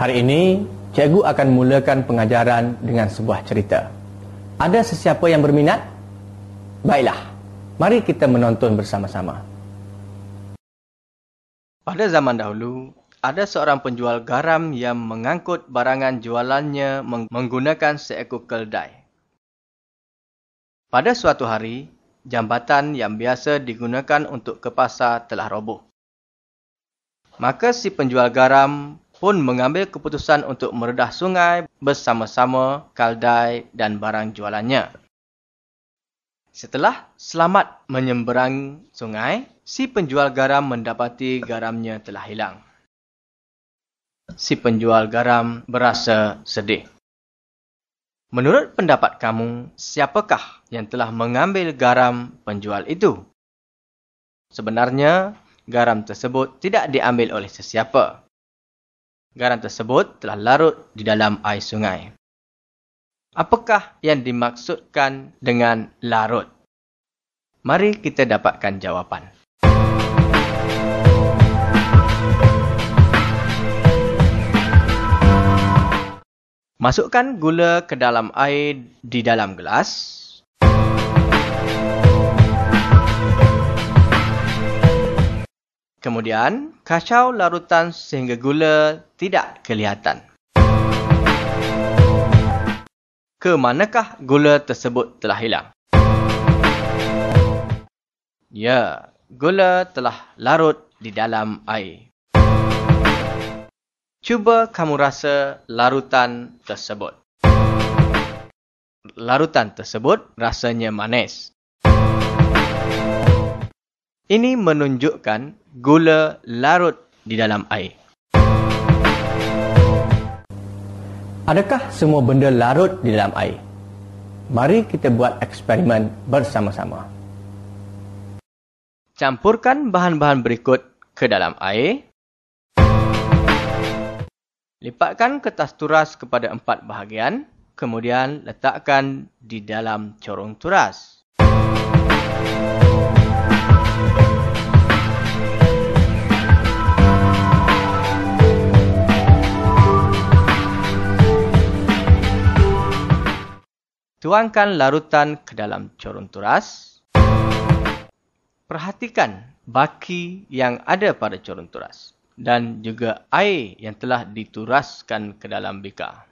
Hari ini, cikgu akan mulakan pengajaran dengan sebuah cerita. Ada sesiapa yang berminat? Baiklah, mari kita menonton bersama-sama. Pada zaman dahulu, ada seorang penjual garam yang mengangkut barangan jualannya menggunakan seekor keldai. Pada suatu hari, jambatan yang biasa digunakan untuk ke pasar telah roboh. Maka si penjual garam pun mengambil keputusan untuk meredah sungai bersama-sama kaldai dan barang jualannya. Setelah selamat menyeberang sungai, si penjual garam mendapati garamnya telah hilang. Si penjual garam berasa sedih. Menurut pendapat kamu, siapakah yang telah mengambil garam penjual itu? Sebenarnya, garam tersebut tidak diambil oleh sesiapa garam tersebut telah larut di dalam air sungai. Apakah yang dimaksudkan dengan larut? Mari kita dapatkan jawapan. Masukkan gula ke dalam air di dalam gelas. Kemudian, kacau larutan sehingga gula tidak kelihatan. Ke manakah gula tersebut telah hilang? Ya, gula telah larut di dalam air. Cuba kamu rasa larutan tersebut. Larutan tersebut rasanya manis. Ini menunjukkan gula larut di dalam air. Adakah semua benda larut di dalam air? Mari kita buat eksperimen bersama-sama. Campurkan bahan-bahan berikut ke dalam air. Lipatkan kertas turas kepada empat bahagian. Kemudian letakkan di dalam corong turas. Tuangkan larutan ke dalam corong turas. Perhatikan baki yang ada pada corong turas dan juga air yang telah dituraskan ke dalam bika.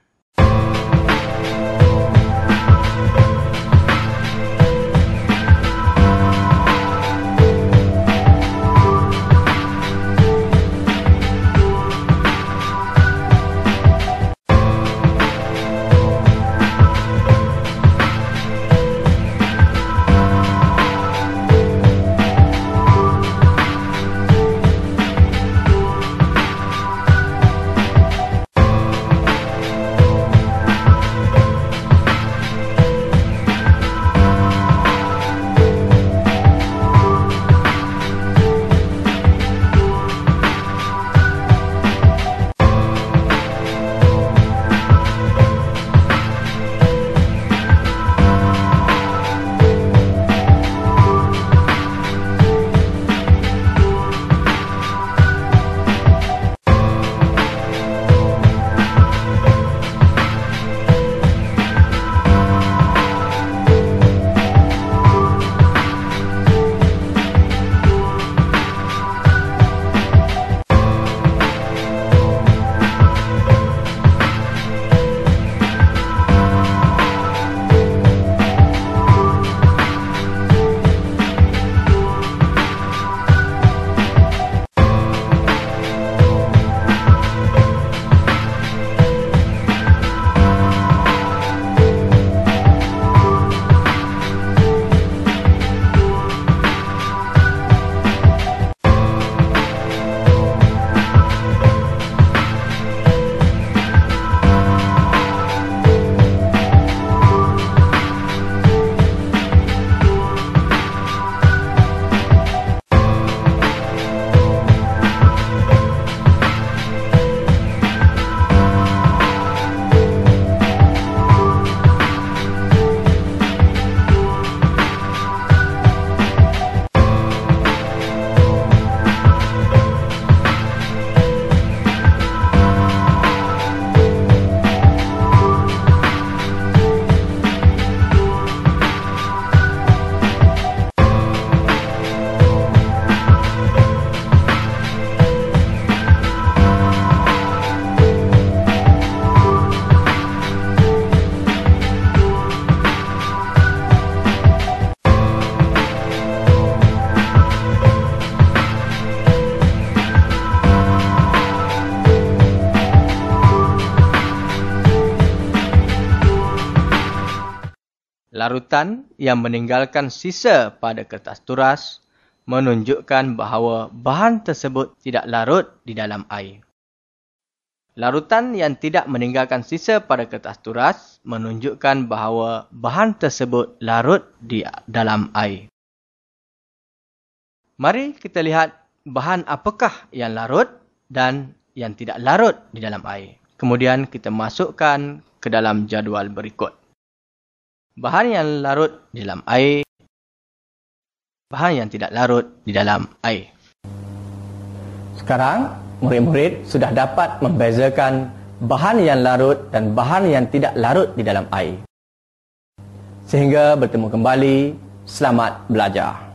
Larutan yang meninggalkan sisa pada kertas turas menunjukkan bahawa bahan tersebut tidak larut di dalam air. Larutan yang tidak meninggalkan sisa pada kertas turas menunjukkan bahawa bahan tersebut larut di dalam air. Mari kita lihat bahan apakah yang larut dan yang tidak larut di dalam air. Kemudian kita masukkan ke dalam jadual berikut. Bahan yang larut di dalam air, bahan yang tidak larut di dalam air. Sekarang, murid-murid sudah dapat membezakan bahan yang larut dan bahan yang tidak larut di dalam air. Sehingga bertemu kembali, selamat belajar.